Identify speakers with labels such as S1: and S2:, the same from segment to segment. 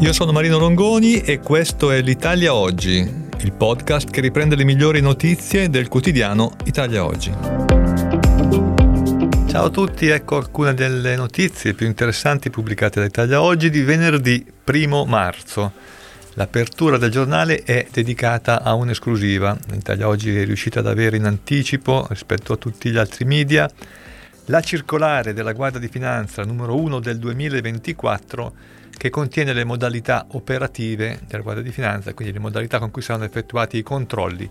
S1: Io sono Marino Longoni e questo è l'Italia Oggi, il podcast che riprende le migliori notizie del quotidiano Italia Oggi. Ciao a tutti, ecco alcune delle notizie più interessanti pubblicate da Italia Oggi di venerdì 1 marzo. L'apertura del giornale è dedicata a un'esclusiva. Italia Oggi è riuscita ad avere in anticipo rispetto a tutti gli altri media la circolare della Guardia di Finanza numero 1 del 2024 che contiene le modalità operative della Guardia di Finanza, quindi le modalità con cui saranno effettuati i controlli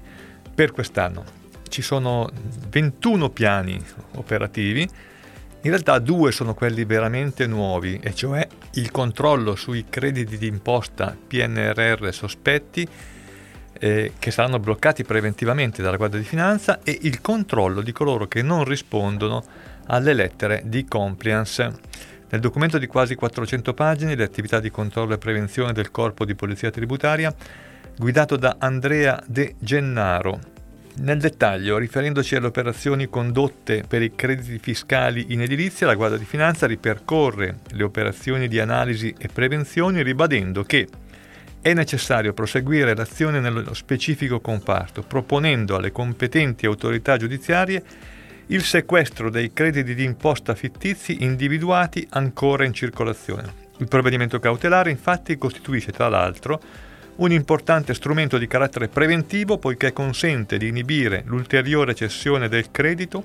S1: per quest'anno ci sono 21 piani operativi, in realtà due sono quelli veramente nuovi, e cioè il controllo sui crediti di imposta PNRR sospetti eh, che saranno bloccati preventivamente dalla Guardia di Finanza e il controllo di coloro che non rispondono alle lettere di compliance. Nel documento di quasi 400 pagine, le attività di controllo e prevenzione del Corpo di Polizia Tributaria, guidato da Andrea De Gennaro, nel dettaglio, riferendoci alle operazioni condotte per i crediti fiscali in edilizia, la Guardia di Finanza ripercorre le operazioni di analisi e prevenzione ribadendo che è necessario proseguire l'azione nello specifico comparto, proponendo alle competenti autorità giudiziarie il sequestro dei crediti di imposta fittizi individuati ancora in circolazione. Il provvedimento cautelare infatti costituisce tra l'altro un importante strumento di carattere preventivo poiché consente di inibire l'ulteriore cessione del credito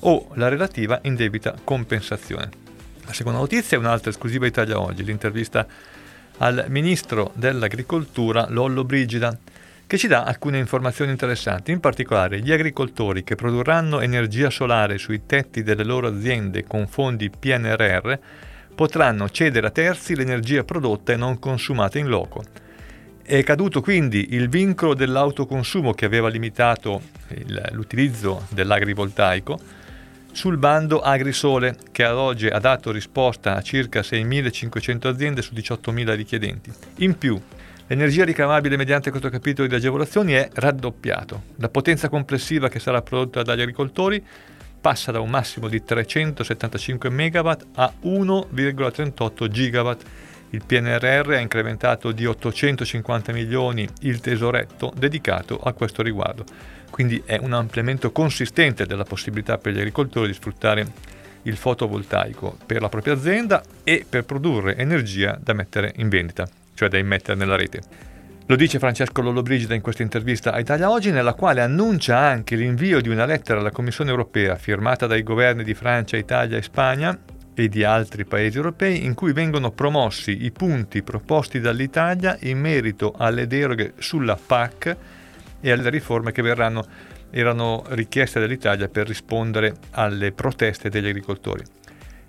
S1: o la relativa indebita compensazione. La seconda notizia è un'altra esclusiva Italia Oggi, l'intervista al ministro dell'agricoltura Lollo Brigida, che ci dà alcune informazioni interessanti, in particolare gli agricoltori che produrranno energia solare sui tetti delle loro aziende con fondi PNRR potranno cedere a terzi l'energia prodotta e non consumata in loco è caduto quindi il vincolo dell'autoconsumo che aveva limitato il, l'utilizzo dell'agrivoltaico sul bando Agrisole che ad oggi ha dato risposta a circa 6.500 aziende su 18.000 richiedenti. In più, l'energia ricavabile mediante questo capitolo di agevolazioni è raddoppiato. La potenza complessiva che sarà prodotta dagli agricoltori passa da un massimo di 375 MW a 1,38 GW il PNRR ha incrementato di 850 milioni il tesoretto dedicato a questo riguardo, quindi è un ampliamento consistente della possibilità per gli agricoltori di sfruttare il fotovoltaico per la propria azienda e per produrre energia da mettere in vendita, cioè da immettere nella rete. Lo dice Francesco Lollobrigida in questa intervista a Italia Oggi, nella quale annuncia anche l'invio di una lettera alla Commissione europea firmata dai governi di Francia, Italia e Spagna e di altri paesi europei in cui vengono promossi i punti proposti dall'Italia in merito alle deroghe sulla PAC e alle riforme che verranno, erano richieste dall'Italia per rispondere alle proteste degli agricoltori.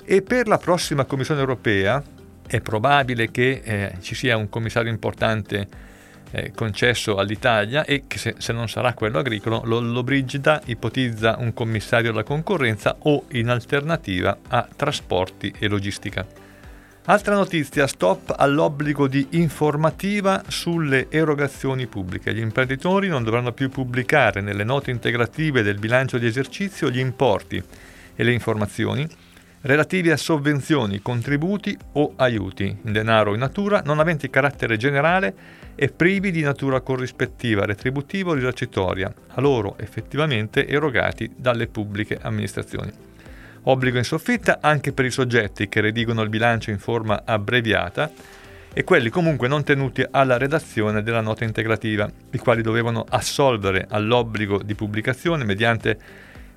S1: E per la prossima Commissione europea è probabile che eh, ci sia un commissario importante eh, concesso all'Italia e che se, se, non sarà quello agricolo, Lollobrigida ipotizza un commissario alla concorrenza o in alternativa a trasporti e logistica. Altra notizia, stop all'obbligo di informativa sulle erogazioni pubbliche. Gli imprenditori non dovranno più pubblicare nelle note integrative del bilancio di esercizio gli importi e le informazioni relativi a sovvenzioni, contributi o aiuti in denaro o in natura non aventi carattere generale e privi di natura corrispettiva, retributiva o risarcitoria, a loro effettivamente erogati dalle pubbliche amministrazioni. Obbligo in soffitta anche per i soggetti che redigono il bilancio in forma abbreviata e quelli comunque non tenuti alla redazione della nota integrativa, i quali dovevano assolvere all'obbligo di pubblicazione mediante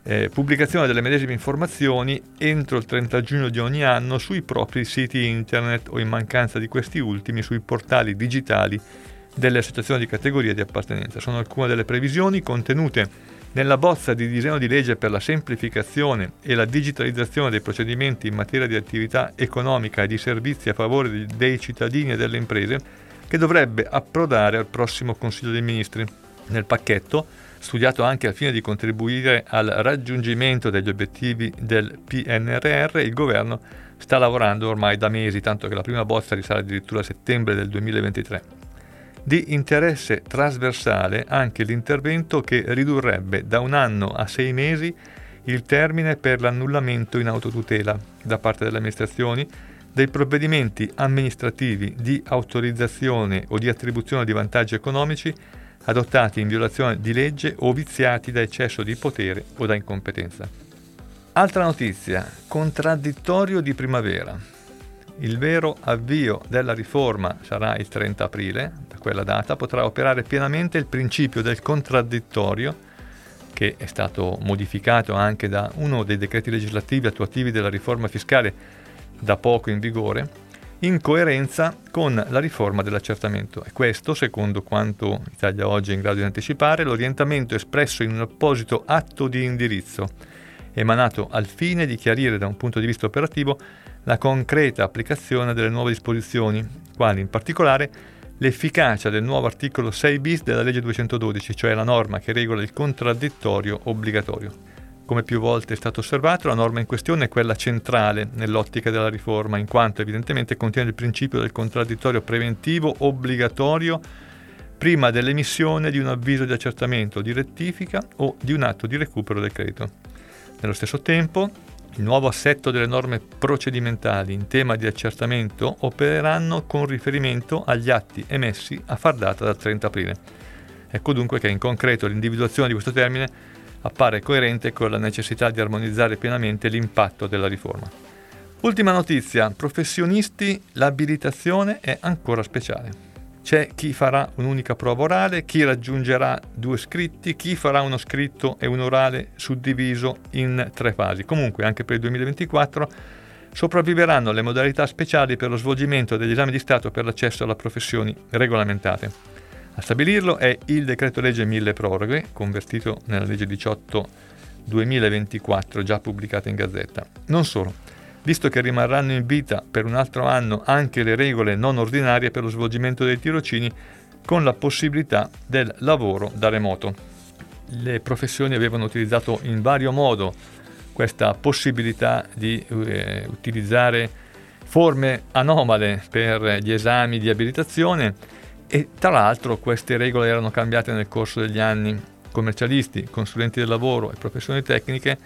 S1: eh, pubblicazione delle medesime informazioni entro il 30 giugno di ogni anno sui propri siti internet o in mancanza di questi ultimi sui portali digitali delle associazioni di categoria di appartenenza. Sono alcune delle previsioni contenute Nella bozza di disegno di legge per la semplificazione e la digitalizzazione dei procedimenti in materia di attività economica e di servizi a favore dei cittadini e delle imprese, che dovrebbe approdare al prossimo Consiglio dei Ministri. Nel pacchetto, studiato anche al fine di contribuire al raggiungimento degli obiettivi del PNRR, il governo sta lavorando ormai da mesi, tanto che la prima bozza risale addirittura a settembre del 2023 di interesse trasversale anche l'intervento che ridurrebbe da un anno a sei mesi il termine per l'annullamento in autotutela da parte delle amministrazioni dei provvedimenti amministrativi di autorizzazione o di attribuzione di vantaggi economici adottati in violazione di legge o viziati da eccesso di potere o da incompetenza. Altra notizia, contraddittorio di primavera. Il vero avvio della riforma sarà il 30 aprile, da quella data potrà operare pienamente il principio del contraddittorio che è stato modificato anche da uno dei decreti legislativi attuativi della riforma fiscale da poco in vigore, in coerenza con la riforma dell'accertamento. E questo, secondo quanto Italia Oggi è in grado di anticipare, l'orientamento espresso in un apposito atto di indirizzo, emanato al fine di chiarire da un punto di vista operativo la concreta applicazione delle nuove disposizioni, quali in particolare l'efficacia del nuovo articolo 6 bis della legge 212, cioè la norma che regola il contraddittorio obbligatorio. Come più volte è stato osservato, la norma in questione è quella centrale nell'ottica della riforma, in quanto evidentemente contiene il principio del contraddittorio preventivo obbligatorio prima dell'emissione di un avviso di accertamento, di rettifica o di un atto di recupero del credito. Nello stesso tempo, il nuovo assetto delle norme procedimentali in tema di accertamento opereranno con riferimento agli atti emessi a far data dal 30 aprile. Ecco dunque che in concreto l'individuazione di questo termine appare coerente con la necessità di armonizzare pienamente l'impatto della riforma. Ultima notizia, professionisti, l'abilitazione è ancora speciale. C'è chi farà un'unica prova orale, chi raggiungerà due scritti, chi farà uno scritto e un orale suddiviso in tre fasi. Comunque anche per il 2024 sopravviveranno le modalità speciali per lo svolgimento degli esami di Stato per l'accesso alle professioni regolamentate. A stabilirlo è il decreto legge 1000 proroghe, convertito nella legge 18 2024, già pubblicata in Gazzetta. Non solo visto che rimarranno in vita per un altro anno anche le regole non ordinarie per lo svolgimento dei tirocini con la possibilità del lavoro da remoto. Le professioni avevano utilizzato in vario modo questa possibilità di eh, utilizzare forme anomale per gli esami di abilitazione e tra l'altro queste regole erano cambiate nel corso degli anni. Commercialisti, consulenti del lavoro e professioni tecniche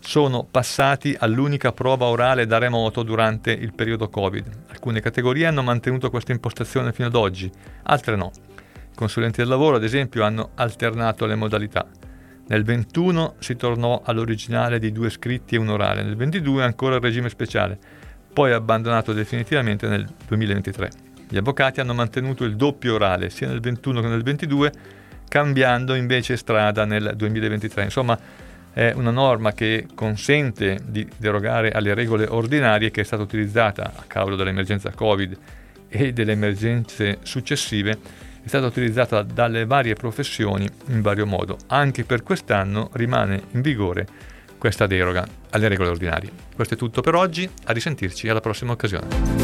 S1: sono passati all'unica prova orale da remoto durante il periodo Covid. Alcune categorie hanno mantenuto questa impostazione fino ad oggi, altre no. I consulenti del lavoro, ad esempio, hanno alternato le modalità. Nel 21 si tornò all'originale di due scritti e un orale, nel 22 ancora il regime speciale, poi abbandonato definitivamente nel 2023. Gli avvocati hanno mantenuto il doppio orale sia nel 21 che nel 22, cambiando invece strada nel 2023. Insomma, è una norma che consente di derogare alle regole ordinarie che è stata utilizzata a causa dell'emergenza Covid e delle emergenze successive, è stata utilizzata dalle varie professioni in vario modo. Anche per quest'anno rimane in vigore questa deroga alle regole ordinarie. Questo è tutto per oggi, a risentirci alla prossima occasione.